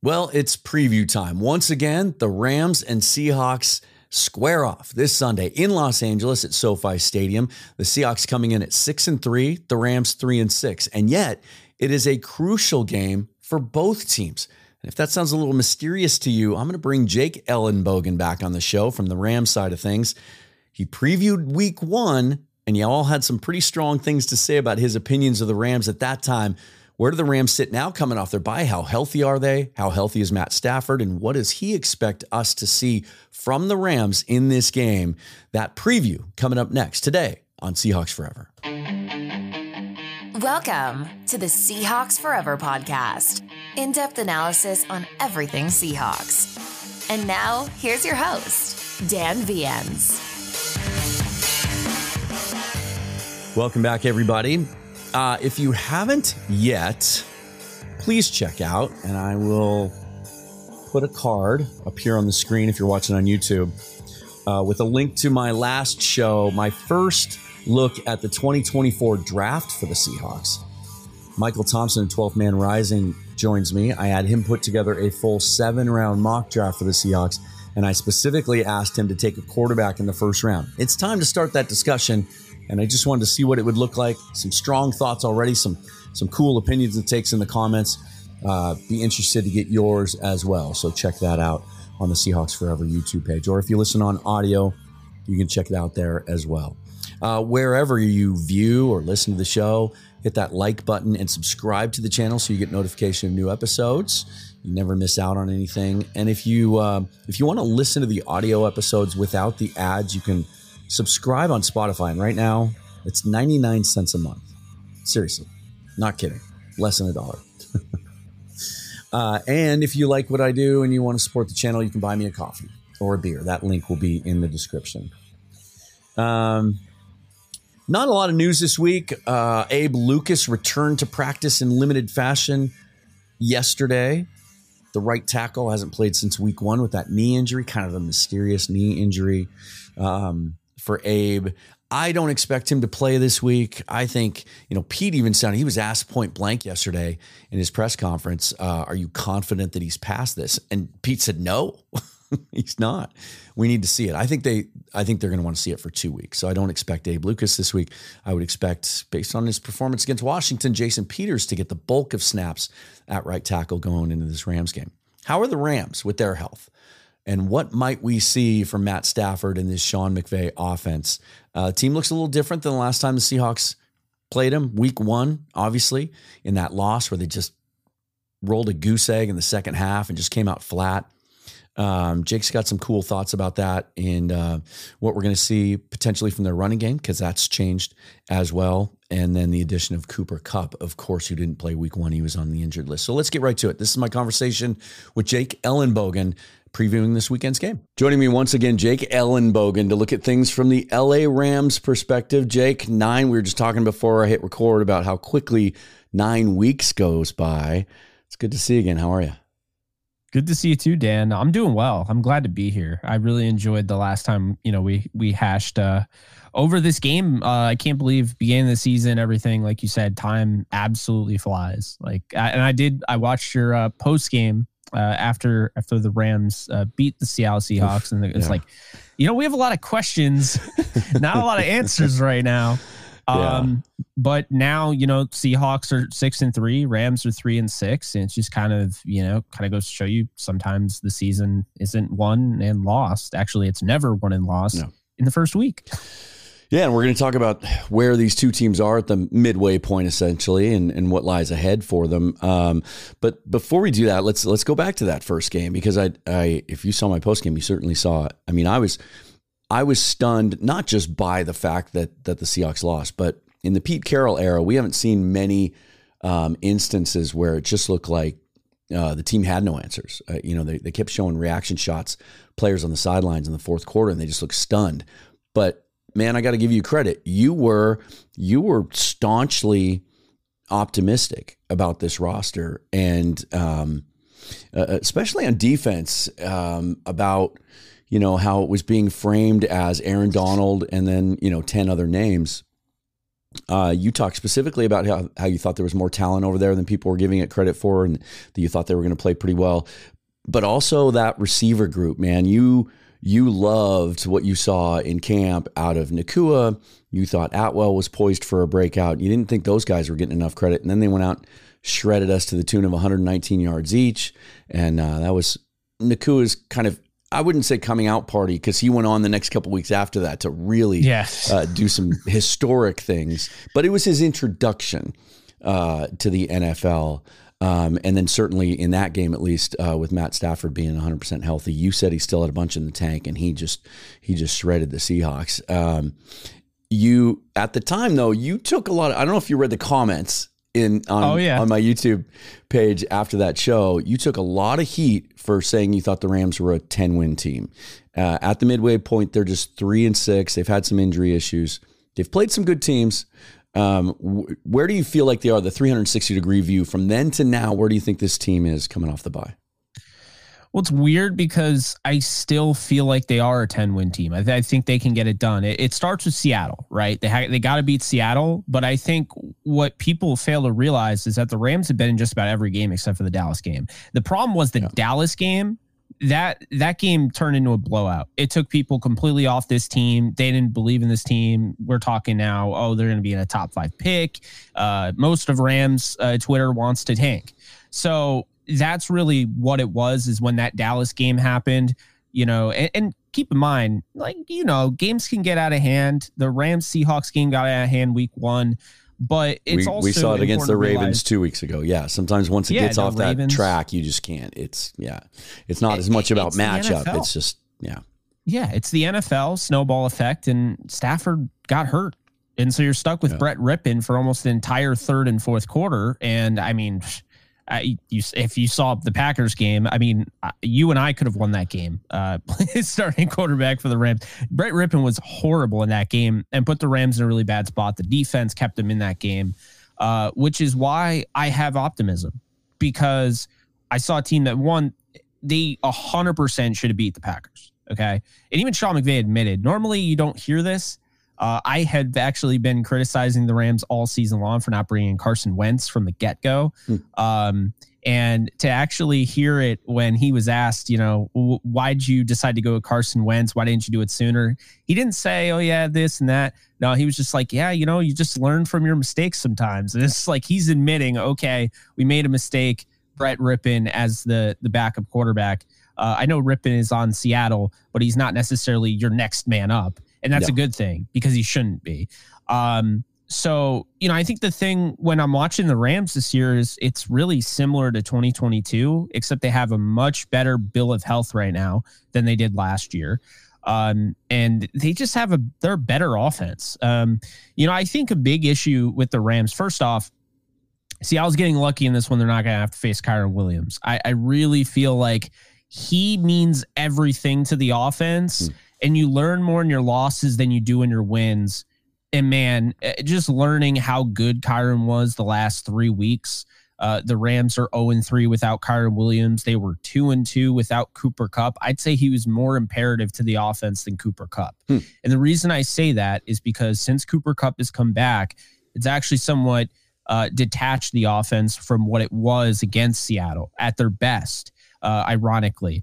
Well, it's preview time. Once again, the Rams and Seahawks square off this Sunday in Los Angeles at SoFi Stadium. The Seahawks coming in at 6 and 3, the Rams 3 and 6. And yet, it is a crucial game for both teams. And if that sounds a little mysterious to you, I'm going to bring Jake Ellenbogen back on the show from the Rams side of things. He previewed week 1 and you all had some pretty strong things to say about his opinions of the Rams at that time. Where do the Rams sit now coming off their bye? How healthy are they? How healthy is Matt Stafford? And what does he expect us to see from the Rams in this game? That preview coming up next today on Seahawks Forever. Welcome to the Seahawks Forever podcast. In depth analysis on everything Seahawks. And now, here's your host, Dan Viens. Welcome back, everybody. Uh, if you haven't yet, please check out, and I will put a card up here on the screen if you're watching on YouTube uh, with a link to my last show, my first look at the 2024 draft for the Seahawks. Michael Thompson of 12th Man Rising joins me. I had him put together a full seven round mock draft for the Seahawks, and I specifically asked him to take a quarterback in the first round. It's time to start that discussion, and I just wanted to see what it would look like. Some strong thoughts already, some some cool opinions and takes in the comments. Uh, be interested to get yours as well. So check that out on the Seahawks Forever YouTube page, or if you listen on audio, you can check it out there as well. Uh, wherever you view or listen to the show, hit that like button and subscribe to the channel so you get notification of new episodes. You never miss out on anything. And if you uh, if you want to listen to the audio episodes without the ads, you can subscribe on Spotify. And right now, it's 99 cents a month. Seriously, not kidding. Less than a dollar. uh, and if you like what I do and you want to support the channel, you can buy me a coffee or a beer. That link will be in the description. Um, not a lot of news this week. Uh, Abe Lucas returned to practice in limited fashion yesterday. The right tackle hasn't played since week one with that knee injury, kind of a mysterious knee injury um, for Abe. I don't expect him to play this week. I think, you know, Pete even sounded, he was asked point blank yesterday in his press conference, uh, Are you confident that he's past this? And Pete said, No, he's not. We need to see it. I think they, I think they're going to want to see it for two weeks. So I don't expect Abe Lucas this week. I would expect, based on his performance against Washington, Jason Peters to get the bulk of snaps at right tackle going into this Rams game. How are the Rams with their health? And what might we see from Matt Stafford in this Sean McVay offense? Uh, team looks a little different than the last time the Seahawks played him. Week one, obviously, in that loss where they just rolled a goose egg in the second half and just came out flat. Um, Jake's got some cool thoughts about that and uh, what we're going to see potentially from their running game because that's changed as well. And then the addition of Cooper Kupp, of course, who didn't play week one. He was on the injured list. So let's get right to it. This is my conversation with Jake Ellenbogen previewing this weekend's game. Joining me once again, Jake Ellenbogen to look at things from the LA Rams perspective. Jake, nine, we were just talking before I hit record about how quickly nine weeks goes by. It's good to see you again. How are you? Good to see you too, Dan. I'm doing well. I'm glad to be here. I really enjoyed the last time, you know, we we hashed uh over this game. Uh, I can't believe beginning of the season, everything like you said, time absolutely flies. Like, I, and I did. I watched your uh, post game uh, after after the Rams uh, beat the Seattle Seahawks, and it's yeah. like, you know, we have a lot of questions, not a lot of answers right now. Um, but now, you know, Seahawks are six and three, Rams are three and six. And it's just kind of, you know, kind of goes to show you sometimes the season isn't won and lost. Actually, it's never won and lost No. in the first week. Yeah, and we're going to talk about where these two teams are at the midway point, essentially, and, and what lies ahead for them. Um, but before we do that, let's let's go back to that first game because I, I if you saw my post game, you certainly saw it. I mean, I was I was stunned not just by the fact that that the Seahawks lost, but in the Pete Carroll era, we haven't seen many um, instances where it just looked like uh, the team had no answers. Uh, you know, they, they kept showing reaction shots, players on the sidelines in the fourth quarter, and they just looked stunned. But man, I got to give you credit. You were you were staunchly optimistic about this roster, and um, uh, especially on defense, um, about you know how it was being framed as Aaron Donald and then you know ten other names. Uh, you talked specifically about how, how you thought there was more talent over there than people were giving it credit for, and that you thought they were going to play pretty well. But also that receiver group, man, you you loved what you saw in camp out of Nacua. You thought Atwell was poised for a breakout. You didn't think those guys were getting enough credit, and then they went out shredded us to the tune of 119 yards each, and uh, that was Nacua's kind of I wouldn't say coming out party because he went on the next couple weeks after that to really Yes. uh, do some historic things. But it was his introduction uh, to the NFL. Um, and then certainly in that game, at least uh, with Matt Stafford being 100% healthy, you said he still had a bunch in the tank, and he just he just shredded the Seahawks. Um, you at the time though, you took a lot. Of, I don't know if you read the comments in on Oh, yeah. on my YouTube page after that show. You took a lot of heat for saying you thought the Rams were a 10 win team. Uh, at the midway point, they're just three and six. They've had some injury issues. They've played some good teams. Um, wh- where do you feel like they are? The 360 degree view from then to now. Where do you think this team is coming off the bye? Well, it's weird because I still feel like they are a 10 win team. I, th- I think they can get it done. It, it starts with Seattle, right? They, ha- they got to beat Seattle. But I think what people fail to realize is that the Rams have been in just about every game except for the Dallas game. The problem was the Dallas game. That that game turned into a blowout. It took people completely off this team. They didn't believe in this team. We're talking now. Oh, they're going to be in a top five pick. Uh, most of Rams uh, Twitter wants to tank. So that's really what it was is when that Dallas game happened, you know, and, and keep in mind, like, you know, games can get out of hand. The Rams Seahawks game got out of hand week one, but it's we, also we saw it against the Ravens realize- two weeks ago. Yeah, sometimes once it Yeah, gets off that track, you just can't. It's yeah, it's not It- as much about matchup. It's just yeah. Yeah, it's the NFL snowball effect, and Stafford got hurt. And so you're stuck with Yeah. Brett Rypien for almost the entire third and fourth quarter. And I mean, I, you, if you saw the Packers game, I mean, you and I could have won that game. Uh, starting quarterback for the Rams, Brett Rypien was horrible in that game and put the Rams in a really bad spot. The defense kept them in that game, uh, which is why I have optimism because I saw a team that won. They hundred percent should have beat the Packers. Okay, and even Sean McVay admitted. Normally, you don't hear this. Uh, I had actually been criticizing the Rams all season long for not bringing Carson Wentz from the get go. Um, and to actually hear it when he was asked, you know, why'd you decide to go with Carson Wentz? Why didn't you do it sooner? He didn't say, oh, yeah, this and that. No, he was just like, yeah, you know, you just learn from your mistakes sometimes. And it's like he's admitting, okay, we made a mistake. Brett Rypien as the the backup quarterback. Uh, I know Rypien is on Seattle, but he's not necessarily your next man up, and that's a good thing because he shouldn't be. Um, so you know, I think the thing when I'm watching the Rams this year is it's really similar to 2022, except they have a much better bill of health right now than they did last year. Um, and they just have a they're better offense. Um, you know, I think a big issue with the Rams, first off, See, I was getting lucky in this one. They're not going to have to face Kyren Williams. I, I really feel like he means everything to the offense, and you learn more in your losses than you do in your wins. And man, eh, just learning how good Kyren was the last three weeks. Uh, the Rams are 0 3 without Kyren Williams. They were 2 and 2 without Cooper Kupp. I'd say he was more imperative to the offense than Cooper Kupp. And the reason I say that is because since Cooper Kupp has come back, it's actually somewhat uh, detached the offense from what it was against Seattle at their best. Uh, ironically,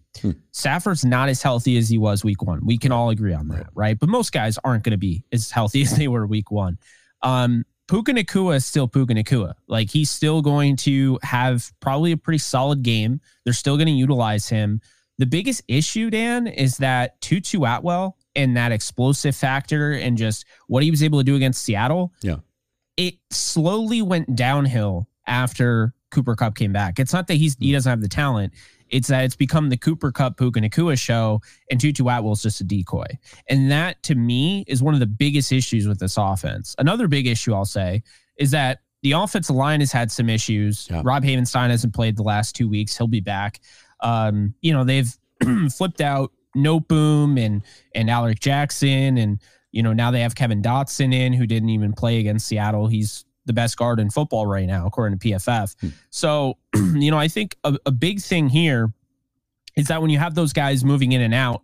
Stafford's not as healthy as he was week one. We can all agree on that, right? But most guys aren't going to be as healthy as they were week one. Um, Puka Nacua is still Puka Nacua. Like he's still going to have probably a pretty solid game. They're still going to utilize him. The biggest issue, Dan, is that Tutu Atwell and that explosive factor and just what he was able to do against Seattle. Yeah. It slowly went downhill after Cooper Kupp came back. It's not that he's he doesn't have the talent. It's that it's become the Cooper Kupp Puka Nacua show, and Tutu Atwell's just a decoy. And that to me is one of the biggest issues with this offense. Another big issue I'll say is that the offensive line has had some issues. Yeah. Rob Havenstein hasn't played the last two weeks. He'll be back. Um, you know, they've flipped out Noteboom and and Alec Jackson, and you know now they have Kevin Dotson in, who didn't even play against Seattle. He's the best guard in football right now, according to PFF. Hmm. So, you know, I think a, a big thing here is that when you have those guys moving in and out,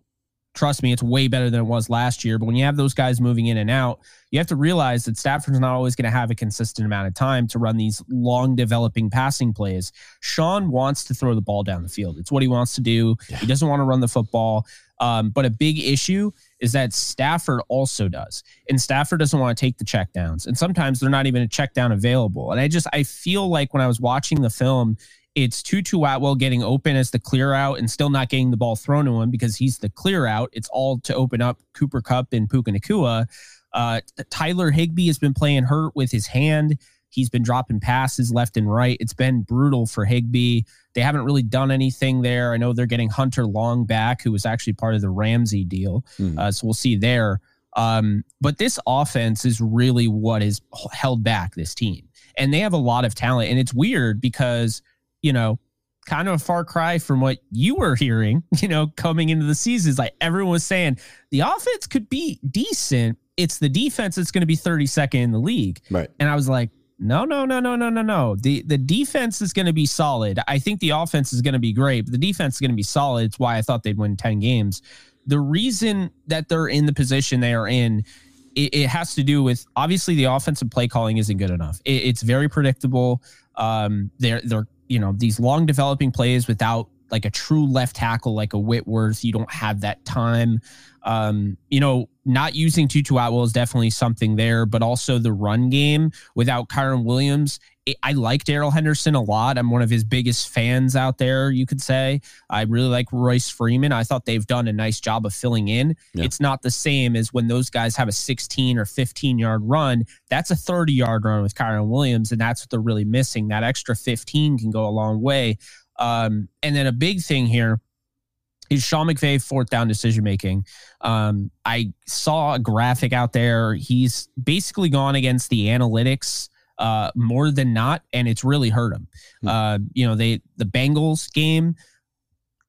trust me, it's way better than it was last year. But when you have those guys moving in and out, you have to realize that Stafford's not always going to have a consistent amount of time to run these long developing passing plays. Sean wants to throw the ball down the field. It's what he wants to do. He doesn't want to run the football. Um, but a big issue is that Stafford also does. And Stafford doesn't want to take the checkdowns. And sometimes they're not even a check down available. And I just I feel like when I was watching the film, it's Tutu Atwell getting open as the clear out and still not getting the ball thrown to him because he's the clear out. It's all to open up Cooper Kupp and Puka Nacua. Uh, Tyler Higbee has been playing hurt with his hand. He's been dropping passes left and right. It's been brutal for Higbee. They haven't really done anything there. I know they're getting Hunter Long back, who was actually part of the Ramsey deal. Hmm. Uh, so we'll see there. Um, but this offense is really what has held back this team. And they have a lot of talent. And it's weird because, you know, kind of a far cry from what you were hearing, you know, coming into the season. Is like everyone was saying the offense could be decent. It's the defense that's going to be 32nd in the league. Right. And I was like, no, no, no, no, no, no, no. The the defense is going to be solid. I think the offense is going to be great, but the defense is going to be solid. It's why I thought they'd win 10 games. The reason that they're in the position they are in, it, it has to do with obviously the offensive play calling isn't good enough. It, it's very predictable. Um, they're they're you know these long developing plays without like a true left tackle like a Whitworth. You don't have that time. Um, you know, not using Tutu Atwell is definitely something there, but also the run game without Kyren Williams. It, I like Darrell Henderson a lot. I'm one of his biggest fans out there, you could say. I really like Royce Freeman. I thought they've done a nice job of filling in. Yeah. It's not the same as when those guys have a 16 or 15 yard run. That's a 30 yard run with Kyron Williams, and that's what they're really missing. That extra 15 can go a long way. Um, and then a big thing here is Sean McVay fourth down decision making. Um, I saw a graphic out there. He's basically gone against the analytics uh, more than not, and it's really hurt him. Hmm. Uh, you know, they the Bengals game.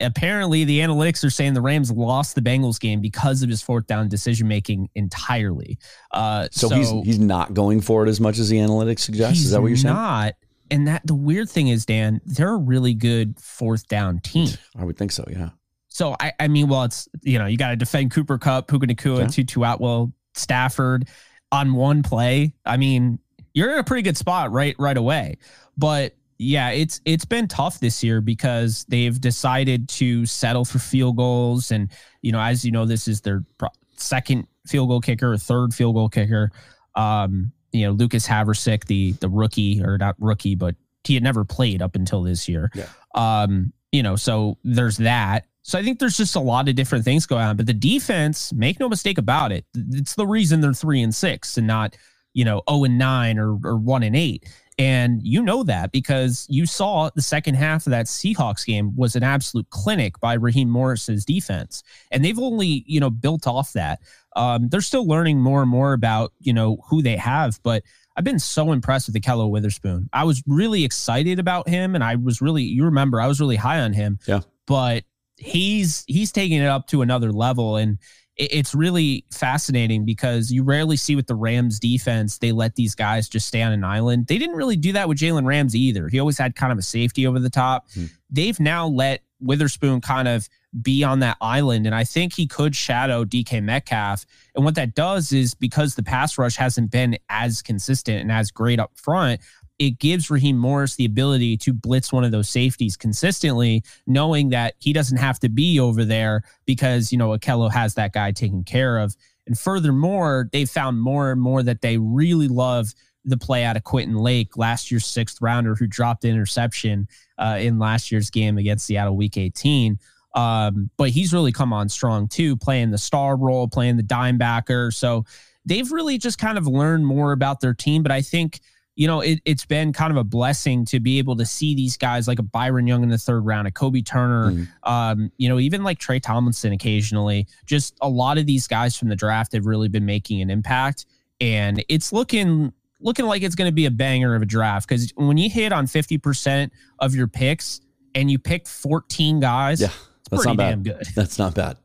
Apparently, the analytics are saying the Rams lost the Bengals game because of his fourth down decision making entirely. Uh, So, he's he's not going for it as much as the analytics suggest. Is that what you're saying? Not. And that the weird thing is, Dan, they're a really good fourth down team. I would think so. Yeah. So I, I mean, well, it's you know, you got to defend Cooper Kupp, Puka Nacua, Yeah. Tutu Atwell, Stafford on one play. I mean, you're in a pretty good spot right right away. But yeah, it's it's been tough this year because they've decided to settle for field goals, and you know, as you know, this is their pro- second field goal kicker or third field goal kicker. Um, you know, Lucas Havrisik, the the rookie or not rookie, but he had never played up until this year. Yeah. Um, you know, so there's that. So I think there's just a lot of different things going on. But the defense, make no mistake about it, it's the reason they're three and six and not, you know, 0 and nine or, or one and eight. And you know that because you saw the second half of that Seahawks game was an absolute clinic by Raheem Morris's defense. And they've only, you know, built off that. Um, they're still learning more and more about, you know, who they have, but I've been so impressed with the Kello Witherspoon. I was really excited about him and I was really, you remember, I was really high on him. Yeah. But he's he's taking it up to another level and it's really fascinating because you rarely see with the Rams defense they let these guys just stay on an island. They didn't really do that with Jalen Ramsey either. He always had kind of a safety over the top. Hmm. They've now let Witherspoon kind of be on that island, and I think he could shadow DK Metcalf. And what that does is because the pass rush hasn't been as consistent and as great up front, it gives Raheem Morris the ability to blitz one of those safeties consistently, knowing that he doesn't have to be over there because, you know, Ahkello has that guy taken care of. And furthermore, they found more and more that they really love the play out of Quentin Lake, last year's sixth rounder who dropped the interception uh, in last year's game against Seattle Week 18. Um, but he's really come on strong too, playing the star role, playing the dime backer. So they've really just kind of learned more about their team. But I think you know, it, has been kind of a blessing to be able to see these guys like a Byron Young in the third round, a Kobie Turner, mm. um, you know, even like Tre Tomlinson occasionally. Just a lot of these guys from the draft have really been making an impact, and it's looking looking like it's going to be a banger of a draft because when you hit on fifty percent of your picks and you pick fourteen guys, yeah. That's not bad. Good. That's not bad.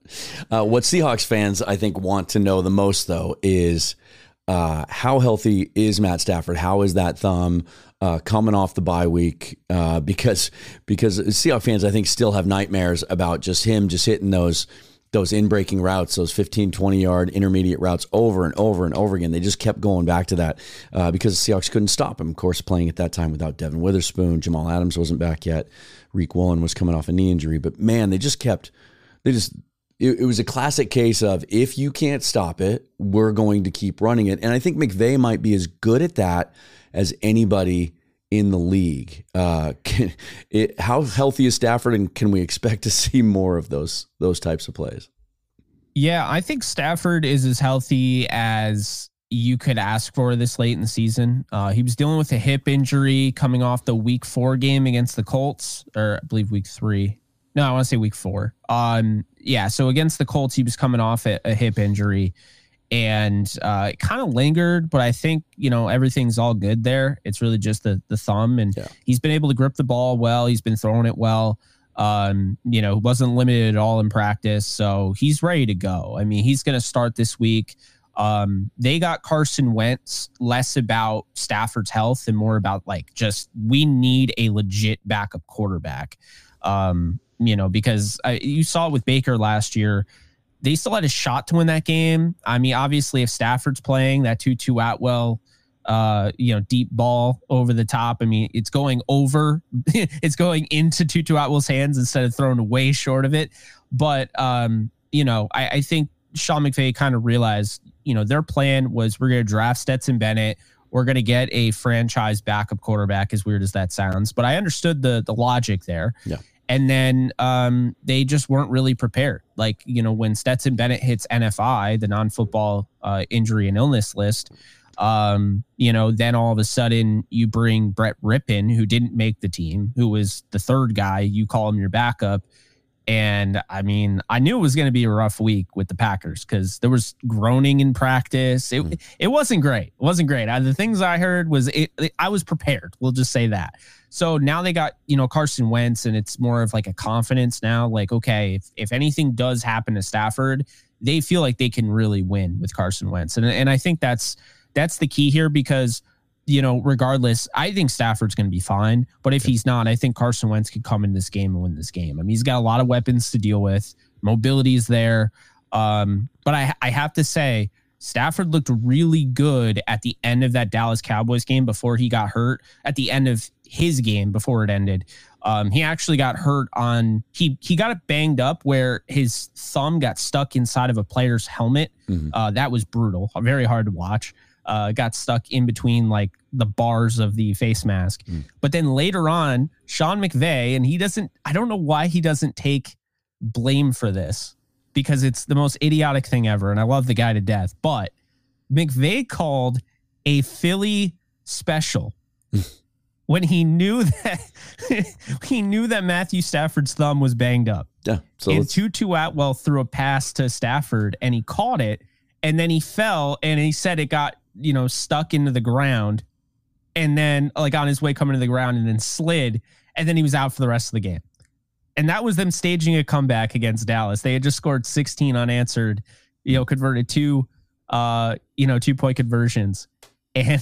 Uh, what Seahawks fans, I think, want to know the most, though, is uh, how healthy is Matt Stafford? How is that thumb uh, coming off the bye week? Uh, because because Seahawks fans, I think, still have nightmares about just him just hitting those those in breaking routes, those 15, 20 yard intermediate routes over and over and over again. They just kept going back to that uh, because the Seahawks couldn't stop him. Of course, playing at that time without Devon Witherspoon, Jamal Adams wasn't back yet. Riq Woolen was coming off a knee injury, but man, they just kept they just it, it, was a classic case of if you can't stop it, we're going to keep running it. And I think McVay might be as good at that as anybody in the league. Uh, can, it, how healthy is Stafford, and can we expect to see more of those those types of plays? Yeah, I think Stafford is as healthy as you could ask for this late in the season. Uh, he was dealing with a hip injury coming off the Week Four game against the Colts, or I believe Week Three. No, I want to say week four. Um, yeah. So against the Colts, he was coming off a, a hip injury, and uh, it kind of lingered. But I think you know everything's all good there. It's really just the the thumb, and yeah. he's been able to grip the ball well. He's been throwing it well. Um, you know, wasn't limited at all in practice, so he's ready to go. I mean, he's going to start this week. Um, they got Carson Wentz less about Stafford's health and more about like just we need a legit backup quarterback. Um, you know, because I, you saw it with Baker last year. They still had a shot to win that game. I mean, obviously, if Stafford's playing that Tutu Atwell, uh, you know, deep ball over the top, I mean, it's going over, it's going into Tutu Atwell's hands instead of thrown way short of it. But, um, you know, I, I think Sean McVay kind of realized, you know, their plan was we're going to draft Stetson Bennett. We're going to get a franchise backup quarterback, as weird as that sounds. But I understood the the logic there. Yeah and then um, they just weren't really prepared. Like you know, when Stetson Bennett hits NFI, the non-football uh, injury and illness list, um, you know, then all of a sudden you bring Brett Rypien, who didn't make the team, who was the third guy. You call him your backup, and I mean, I knew it was going to be a rough week with the Packers because there was groaning in practice. It, mm. it wasn't great. It wasn't great. I, the things I heard was it, it, I was prepared. We'll just say that. So now they got, you know, Carson Wentz, and it's more of like a confidence now. Like, okay, if, if anything does happen to Stafford, they feel like they can really win with Carson Wentz. And, and I think that's that's the key here because – you know, regardless, I think Stafford's going to be fine. But if he's not, I think Carson Wentz could come in this game and win this game. I mean, he's got a lot of weapons to deal with. Mobility is there. Um, but I, I have to say, Stafford looked really good at the end of that Dallas Cowboys game before he got hurt. At the end of his game before it ended, um, he actually got hurt on he he got it banged up where his thumb got stuck inside of a player's helmet. Mm-hmm. Uh, that was brutal, very hard to watch uh, got stuck in between like the bars of the face mask. Mm. But then later on, Sean McVay, and he doesn't, I don't know why he doesn't take blame for this because it's the most idiotic thing ever. And I love the guy to death. But McVay called a Philly special. when he knew that he knew that Matthew Stafford's thumb was banged up. Yeah. So and Tutu Atwell threw a pass to Stafford and he caught it and then he fell and he said it got you know, stuck into the ground and then like on his way coming to the ground and then slid and then he was out for the rest of the game. And that was them staging a comeback against Dallas. They had just scored 16 unanswered, you know, converted two uh, you know, two point conversions. And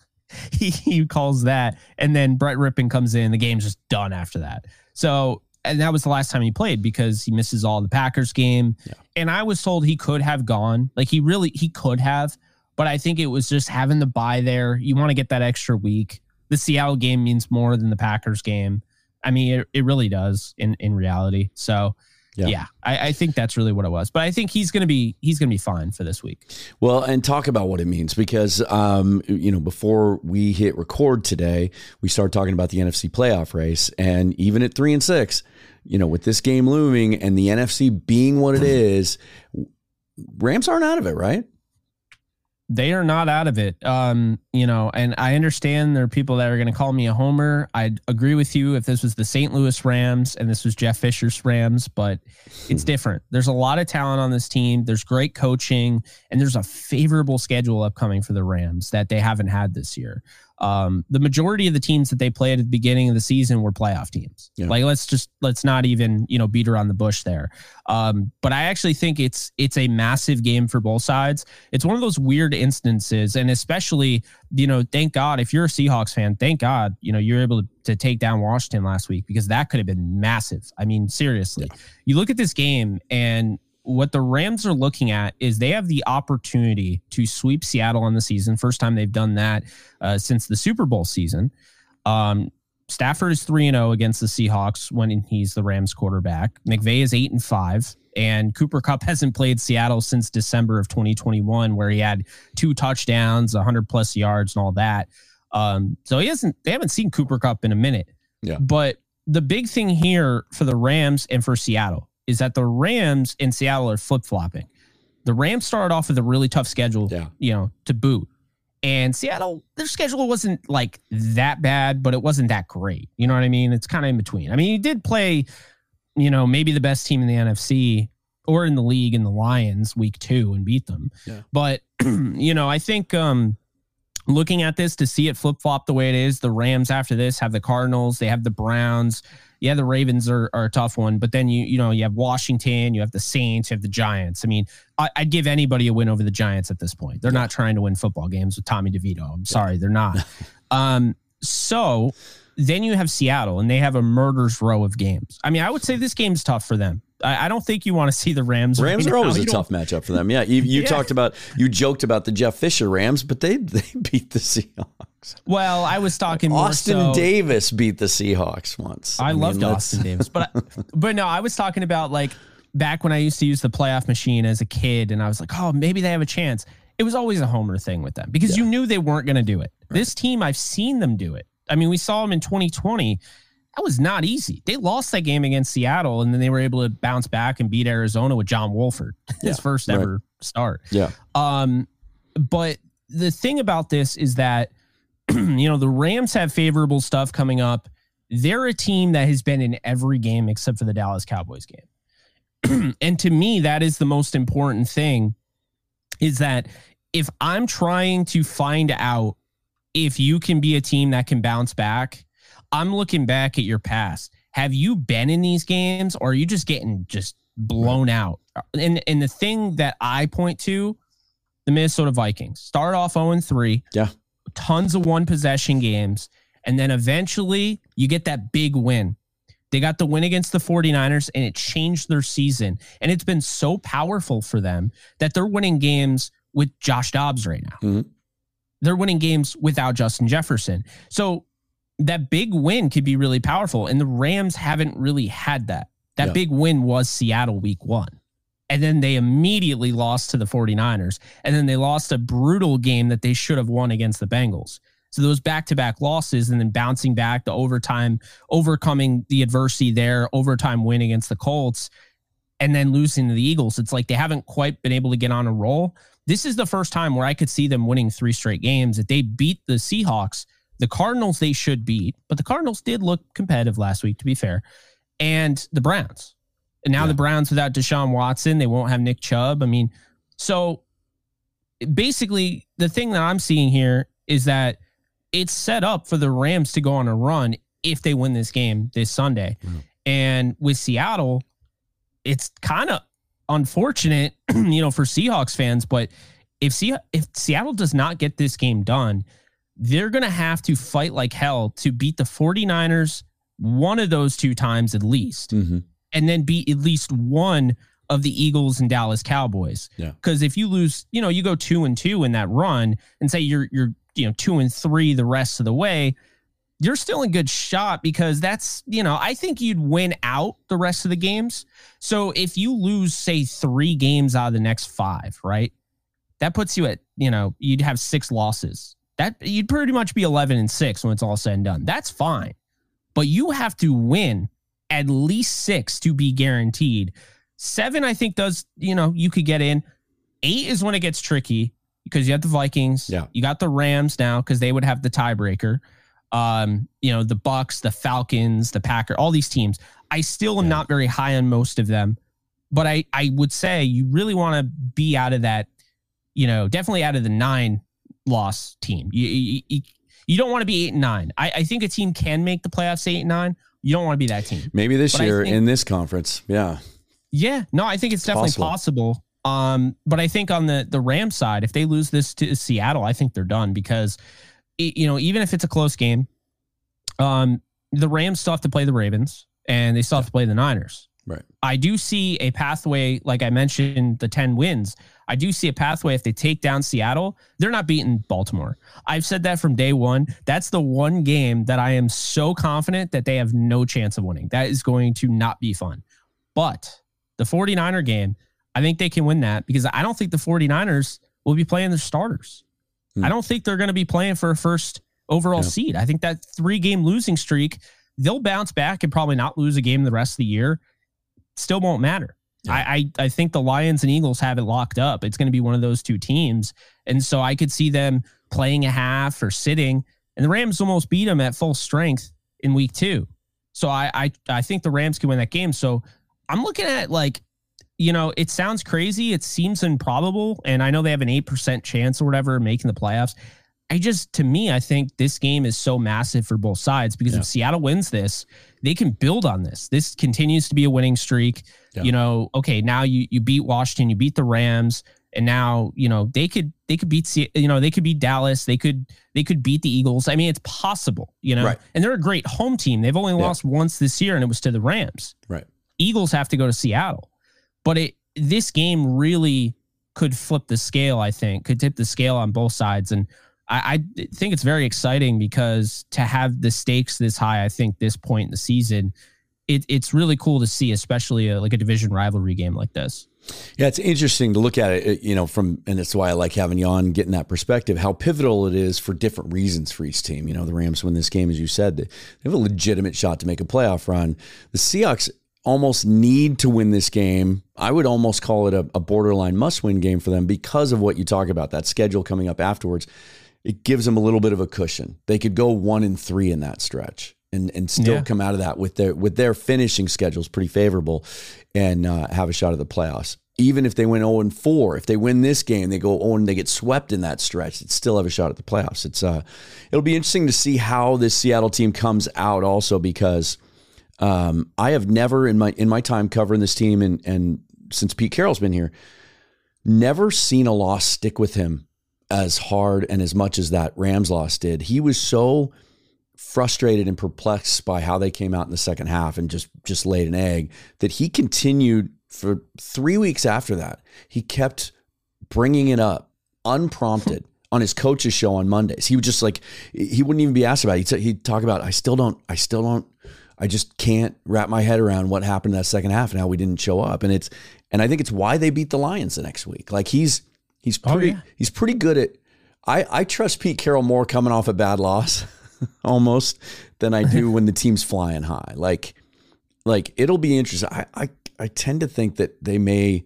he, he calls that and then Brett Rypien comes in, the game's just done after that. So and that was the last time he played because he misses all the Packers game. Yeah. And I was told he could have gone. Like he really he could have, but I think it was just having the bye there. You want to get that extra week. The Seattle game means more than the Packers game. I mean, it, it really does in, in reality. So Yeah. Yeah, I, I think that's really what it was. But I think he's gonna be he's gonna be fine for this week. Well, and talk about what it means because, um, you know, before we hit record today, we started talking about the NFC playoff race. And even at three and six, you know, with this game looming and the NFC being what it is, Rams aren't out of it, right? They are not out of it. Um, you know, and I understand there are people that are going to call me a homer. I'd agree with you if this was the St. Louis Rams and this was Jeff Fisher's Rams, but it's different. There's a lot of talent on this team. There's great coaching, and there's a favorable schedule upcoming for the Rams that they haven't had this year. Um, the majority of the teams that they played at the beginning of the season were playoff teams. Yeah. Like let's just let's not even you know beat around the bush there. Um, but I actually think it's it's a massive game for both sides. It's one of those weird instances, and especially you know, thank God if you're a Seahawks fan, thank God you know you're able to, to take down Washington last week because that could have been massive. I mean, seriously, you look at this game and what the Rams are looking at is they have the opportunity to sweep Seattle on the season. First time they've done that uh, since the Super Bowl season. Um, Stafford is 3 0 against the Seahawks when he's the Rams quarterback. McVay is 8 and 5. And Cooper Kupp hasn't played Seattle since December of 2021, where he had two touchdowns, 100 plus yards, and all that. Um, so he hasn't, they haven't seen Cooper Kupp in a minute. Yeah. But the big thing here for the Rams and for Seattle is that the Rams and Seattle are flip flopping. The Rams started off with a really tough schedule, Yeah. you know, to boot. And Seattle, their schedule wasn't like that bad, but it wasn't that great. You know what I mean? It's kind of in between. I mean, he did play, you know, maybe the best team in the NFC or in the league in the Lions week two and beat them. Yeah. But, you know, I think um looking at this to see it flip flop the way it is, the Rams after this have the Cardinals, they have the Browns. Yeah, the Ravens are, are a tough one, but then you you know you have Washington, you have the Saints, you have the Giants. I mean, I, I'd give anybody a win over the Giants at this point. They're not trying to win football games with Tommy DeVito. I'm sorry, they're not. um, so then you have Seattle, and they have a murder's row of games. I mean, I would say this game's tough for them. I, don't think you want to see the Rams. Rams right are now. always You a tough matchup for them. Yeah, you, you Yeah. talked about you joked about the Jeff Fisher Rams, but they they beat the Seahawks. Well, I was talking Austin so- Davis beat the Seahawks once. I, mean, loved Austin Davis, but I, but no, I was talking about like back when I used to use the playoff machine as a kid, and I was like, oh, maybe they have a chance. It was always a homer thing with them because you knew they weren't going to do it. This team, I've seen them do it. I mean, we saw them in 2020. That was not easy. They lost that game against Seattle, and then they were able to bounce back and beat Arizona with John Wolford, his Yeah, first right. ever start. Yeah, Um, but the thing about this is that you know the Rams have favorable stuff coming up. They're a team that has been in every game except for the Dallas Cowboys game. and to me, that is the most important thing is that if I'm trying to find out if you can be a team that can bounce back, I'm looking back at your past. Have you been in these games or are you just getting just blown out? And and the thing that I point to, the Minnesota Vikings start off 0 3. Yeah. Tons of one possession games. And then eventually you get that big win. They got the win against the 49ers and it changed their season. And it's been so powerful for them that they're winning games with Josh Dobbs right now. Mhm. They're winning games without Justin Jefferson. So that big win could be really powerful. And the Rams haven't really had that. That Yeah. big win was Seattle week one. And then they immediately lost to the 49ers. And then they lost a brutal game that they should have won against the Bengals. So those back to back losses and then bouncing back the overtime, overcoming the adversity there, overtime win against the Colts, and then losing to the Eagles. It's like they haven't quite been able to get on a roll. This is the first time where I could see them winning three straight games. If they beat the Seahawks, the Cardinals they should beat, but the Cardinals did look competitive last week, to be fair, and the Browns. And now Yeah. the Browns without Deshaun Watson, they won't have Nick Chubb. I mean, so basically, the thing that I'm seeing here is that it's set up for the Rams to go on a run if they win this game this Sunday. And with Seattle, it's kind of unfortunate, you know, for Seahawks fans, but if Se- if Seattle does not get this game done, they're going to have to fight like hell to beat the 49ers one of those two times at least Mhm. And then beat at least one of the Eagles and Dallas Cowboys. Yeah. Because if you lose, you know, you go two and two in that run and say you're you're you know two and three the rest of the way, you're still in good shot because that's, you know, I think you'd win out the rest of the games. So if you lose, say, three games out of the next five, right? That puts you at, you know, you'd have six losses. That you'd pretty much be 11 and six when it's all said and done. That's fine. But you have to win at least six to be guaranteed. Seven, I think, does, you know, you could get in. Eight is when it gets tricky because you have the Vikings. Yeah. You got the Rams now because they would have the tiebreaker. Um, you know, the Bucs, the Falcons, the Packer, all these teams. I still am not very high on most of them, but I I would say you really want to be out of that, you know, definitely out of the nine loss team. You you, you, you don't want to be eight and nine. I, I think a team can make the playoffs eight and nine. You don't want to be that team. Maybe this But year think- in this conference. Yeah. Yeah, no, I think it's definitely possible. Um, but I think on the the Ram side, if they lose this to Seattle, I think they're done because, you know, even if it's a close game, um, the Rams still have to play the Ravens and they still have to play the Niners. Right. I do see a pathway, like I mentioned, the 10 wins. I do see a pathway if they take down Seattle, they're not beating Baltimore. I've said that from day one. That's the one game that I am so confident that they have no chance of winning. That is going to not be fun. But the 49er game, I think they can win that because I don't think the 49ers will be playing their starters. Hmm. I don't think they're going to be playing for a first overall Yeah. seed. I think that three game losing streak, they'll bounce back and probably not lose a game the rest of the year. Still won't matter. I, I I think the Lions and Eagles have it locked up. It's going to be one of those two teams, and so I could see them playing a half or sitting. And the Rams almost beat them at full strength in week two. So I I I think the Rams can win that game. So I'm looking at like, you know, it sounds crazy. It seems improbable, and I know they have an eight percent chance or whatever of making the playoffs. I just, to me, I think this game is so massive for both sides because Yeah. if Seattle wins this, they can build on this. This continues to be a winning streak. Yeah. You know, okay, now you you beat Washington, you beat the Rams, and now you know they could they could beat you know they could beat Dallas, they could they could beat the Eagles. I mean, it's possible, you know, Right. and they're a great home team. They've only Yeah. lost once this year, and it was to the Rams. Right. Eagles have to go to Seattle. But it this game really could flip the scale, I think, could tip the scale on both sides. And I, I think it's very exciting because to have the stakes this high, I think this point in the season, it, it's really cool to see, especially a, like a division rivalry game like this. Yeah, it's interesting to look at it, you know, from, and that's why I like having you on, getting that perspective, how pivotal it is for different reasons for each team. You know, the Rams win this game, as you said, they have a legitimate shot to make a playoff run. The Seahawks almost need to win this game. I would almost call it a, a borderline must win game for them because of what you talk about, that schedule coming up afterwards. It gives them a little bit of a cushion. They could go one and three in that stretch. And, and still Yeah. come out of that with their with their finishing schedules pretty favorable and uh, have a shot at the playoffs. Even if they win 0 and 4, if they win this game, they go 0 and they get swept in that stretch, they'd still have a shot at the playoffs. It's uh it'll be interesting to see how this Seattle team comes out also because um, I have never in my in my time covering this team and and since Pete Carroll's been here, never seen a loss stick with him as hard and as much as that Rams loss did. He was so frustrated and perplexed by how they came out in the second half and just just laid an egg that he continued for 3 weeks after that. He kept bringing it up unprompted on his coach's show on Mondays. He would just like he wouldn't even be asked about it. He'd, he'd talk about I still don't I still don't I just can't wrap my head around what happened in that second half and how we didn't show up. And it's and I think it's why they beat the Lions the next week. Like he's he's Oh, pretty yeah. he's pretty good at I, I trust Pete Carroll more coming off a bad loss almost than I do when the team's flying high. Like like it'll be interesting. I, I I tend to think that they may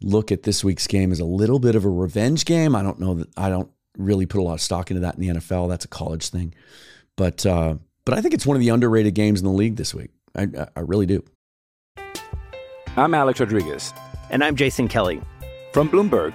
look at this week's game as a little bit of a revenge game. I don't know that I don't really put a lot of stock into that in the NFL. That's a college thing. But uh, but I think it's one of the underrated games in the league this week. I I- I really do. I'm Alex Rodriguez. And I'm Jason Kelly. From Bloomberg,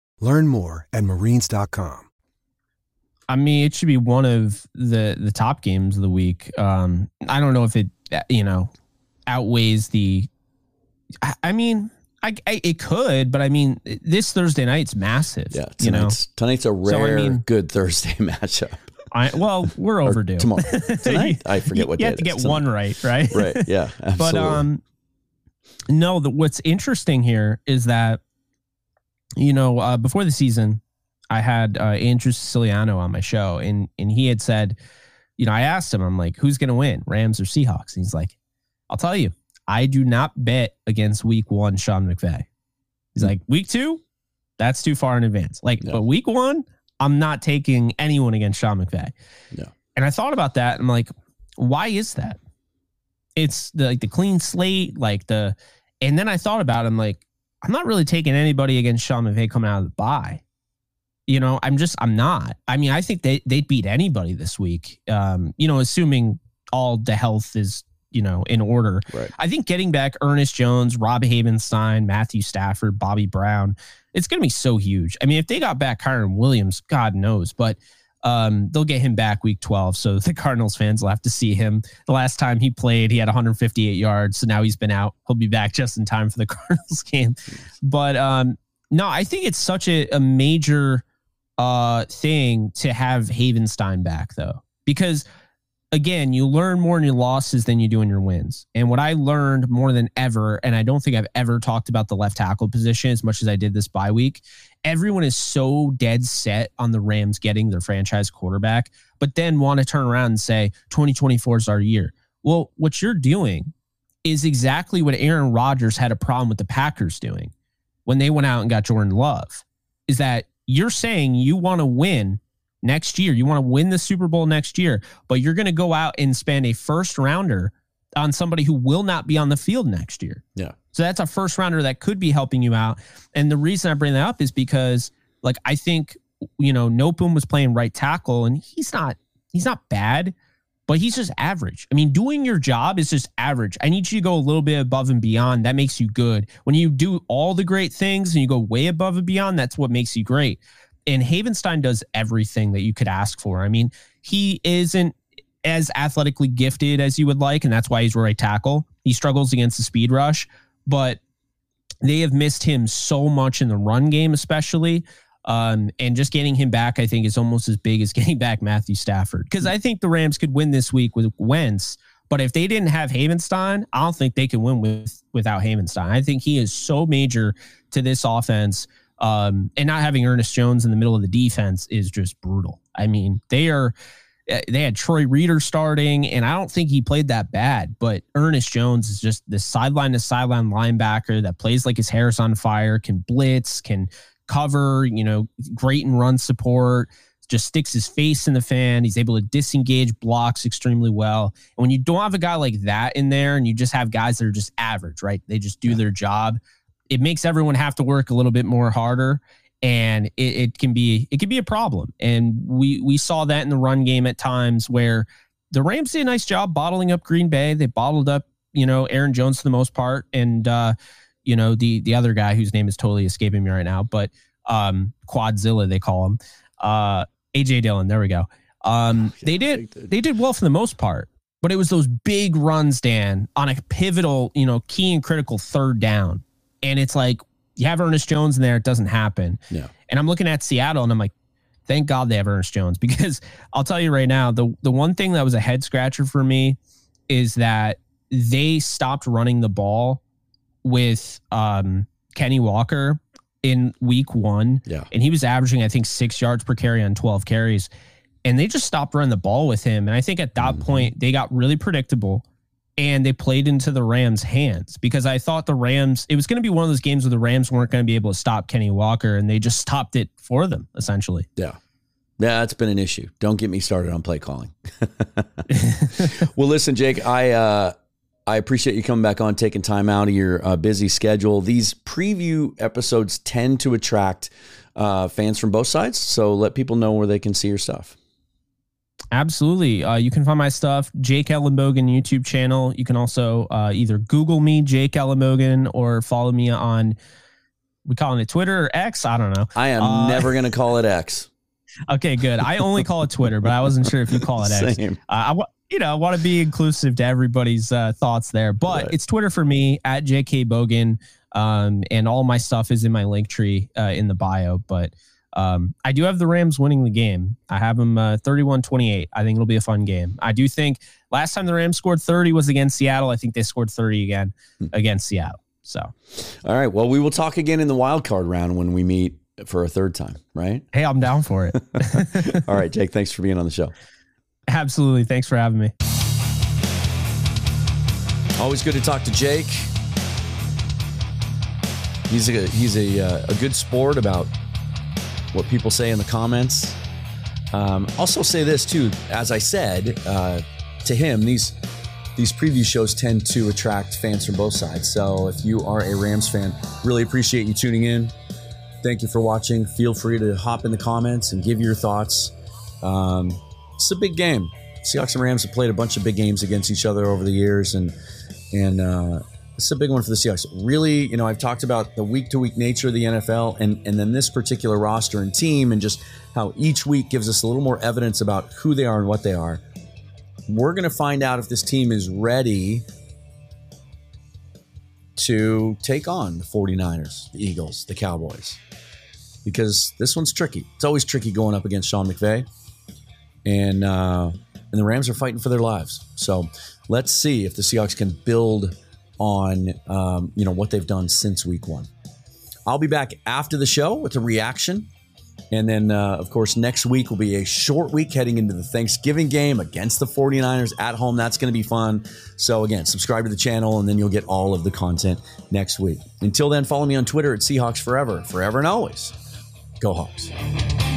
Learn more at marines.com. I mean, it should be one of the the top games of the week. Um, I don't know if it, you know, outweighs the. I, I mean, I, I, it could, but I mean, this Thursday night's massive. Yeah, you know, tonight's, tonight's a rare, So, I mean- good Thursday matchup. I well, we're Or overdue tomorrow. Tonight? I forget what you day have to get is. one right, right? Right. Yeah. Absolutely. But um, no. The, what's interesting here is that, you know, uh, before the season, I had uh, Andrew Siciliano on my show, and and he had said, you know, I asked him, I'm like, who's going to win, Rams or Seahawks? And he's like, I'll tell you, I do not bet against Week One Sean McVay. He's like, Week Two, that's too far in advance. Like, Yeah. but Week One, I'm not taking anyone against Sean McVay. Yeah. And I thought about that. And I'm like, why is that? It's the, like the clean slate, like the, and then I thought about it. I'm like, I'm not really taking anybody against Sean McVay coming out of the bye. You know, I'm just, I'm not. I mean, I think they, they'd beat anybody this week. Um, you know, assuming all the health is, you know, in order. Right. I think getting back Ernest Jones, Rob Havenstein, Matthew Stafford, Bobby Brown, it's going to be so huge. I mean, if they got back Kyren Williams, God knows, but um, they'll get him back week 12. So the Cardinals fans will have to see him. The last time he played, he had 158 yards. So now he's been out. He'll be back just in time for the Cardinals game. But um, no, I think it's such a, a major uh, thing to have Havenstein back, though, because again, you learn more in your losses than you do in your wins. And what I learned more than ever, and I don't think I've ever talked about the left tackle position as much as I did this bye week. Everyone is so dead set on the Rams getting their franchise quarterback, but then want to turn around and say 2024 is our year. Well, what you're doing is exactly what Aaron Rodgers had a problem with the Packers doing when they went out and got Jordan Love. Is that you're saying you want to win next year. You want to win the Super Bowl next year, but you're going to go out and spend a first rounder on somebody who will not be on the field next year. Yeah. So that's a first rounder that could be helping you out. And the reason I bring that up is because like I think you know Noteboom was playing right tackle and he's not he's not bad, but he's just average. I mean, doing your job is just average. I need you to go a little bit above and beyond. That makes you good. When you do all the great things and you go way above and beyond, that's what makes you great. And Havenstein does everything that you could ask for. I mean, he isn't as athletically gifted as you would like, and that's why he's right tackle. He struggles against the speed rush, but they have missed him so much in the run game, especially. Um, and just getting him back, I think, is almost as big as getting back Matthew Stafford. Because I think the Rams could win this week with Wentz, but if they didn't have Havenstein, I don't think they can win with without Havenstein. I think he is so major to this offense. Um, and not having Ernest Jones in the middle of the defense is just brutal. I mean, they are they had Troy Reeder starting, and I don't think he played that bad. But Ernest Jones is just the sideline to sideline linebacker that plays like his hair is on fire, can blitz, can cover, you know, great in run support, just sticks his face in the fan. He's able to disengage blocks extremely well. And when you don't have a guy like that in there and you just have guys that are just average, right? They just do their job. It makes everyone have to work a little bit more harder and it, it can be it can be a problem. And we we saw that in the run game at times where the Rams did a nice job bottling up Green Bay. They bottled up, you know, Aaron Jones for the most part, and uh, you know the the other guy whose name is totally escaping me right now, but um, Quadzilla they call him, uh, AJ Dillon. There we go. Um, they did they did well for the most part, but it was those big runs, Dan, on a pivotal, you know, key and critical third down, and it's like you have Ernest Jones in there, it doesn't happen. Yeah. And I'm looking at Seattle and I'm like, thank God they have Ernest Jones because I'll tell you right now, the the one thing that was a head scratcher for me is that they stopped running the ball with um, Kenny Walker in week one. Yeah. And he was averaging, I think, six yards per carry on 12 carries. And they just stopped running the ball with him. And I think at that point, they got really predictable and they played into the Rams' hands because I thought the Rams, it was going to be one of those games where the Rams weren't going to be able to stop Kenny Walker and they just stopped it for them, essentially. Yeah. Yeah, that's been an issue. Don't get me started on play calling. well, listen, Jake, I uh I appreciate you coming back on, taking time out of your uh, busy schedule. These preview episodes tend to attract uh, fans from both sides, so let people know where they can see your stuff. Absolutely. Uh, you can find my stuff, Jake Ellenbogen YouTube channel. You can also uh, either Google me, Jake Ellenbogen, or follow me on, we calling it Twitter or X? I don't know. I am Uh, never going to call it X. Okay, good. I only call it Twitter, but I wasn't sure if you call it X. Same. Uh, I you know, I want to be inclusive to everybody's uh, thoughts there, but Right. it's Twitter for me at JK Bogan. Um, and all my stuff is in my link tree uh, in the bio. But um, I do have the Rams winning the game. I have them uh, 31 28. I think it'll be a fun game. I do think last time the Rams scored 30 was against Seattle. I think they scored 30 again Hmm. against Seattle. So, All right. Well, we will talk again in the wild card round when we meet for a third time, right? hey, I'm down for it. All right, Jake, thanks for being on the show. Absolutely. Thanks for having me. Always good to talk to Jake. He's a he's a uh, a good sport about what people say in the comments. Um, also, say this too. As I said uh, to him, these these preview shows tend to attract fans from both sides. So, if you are a Rams fan, really appreciate you tuning in. Thank you for watching. Feel free to hop in the comments and give your thoughts. Um, it's a big game. Seahawks and Rams have played a bunch of big games against each other over the years, and and uh, it's a big one for the Seahawks. Really, you know, I've talked about the week to week nature of the NFL, and and then this particular roster and team, and just how each week gives us a little more evidence about who they are and what they are. We're going to find out if this team is ready to take on the 49ers, the Eagles, the Cowboys. Because this one's tricky. It's always tricky going up against Sean McVay. And uh, and the Rams are fighting for their lives. So let's see if the Seahawks can build on um, you know what they've done since week one. I'll be back after the show with a reaction. And then, uh, of course, next week will be a short week heading into the Thanksgiving game against the 49ers at home. That's going to be fun. So, again, subscribe to the channel and then you'll get all of the content next week. Until then, follow me on Twitter at Seahawks Forever, forever and always. Go Hawks.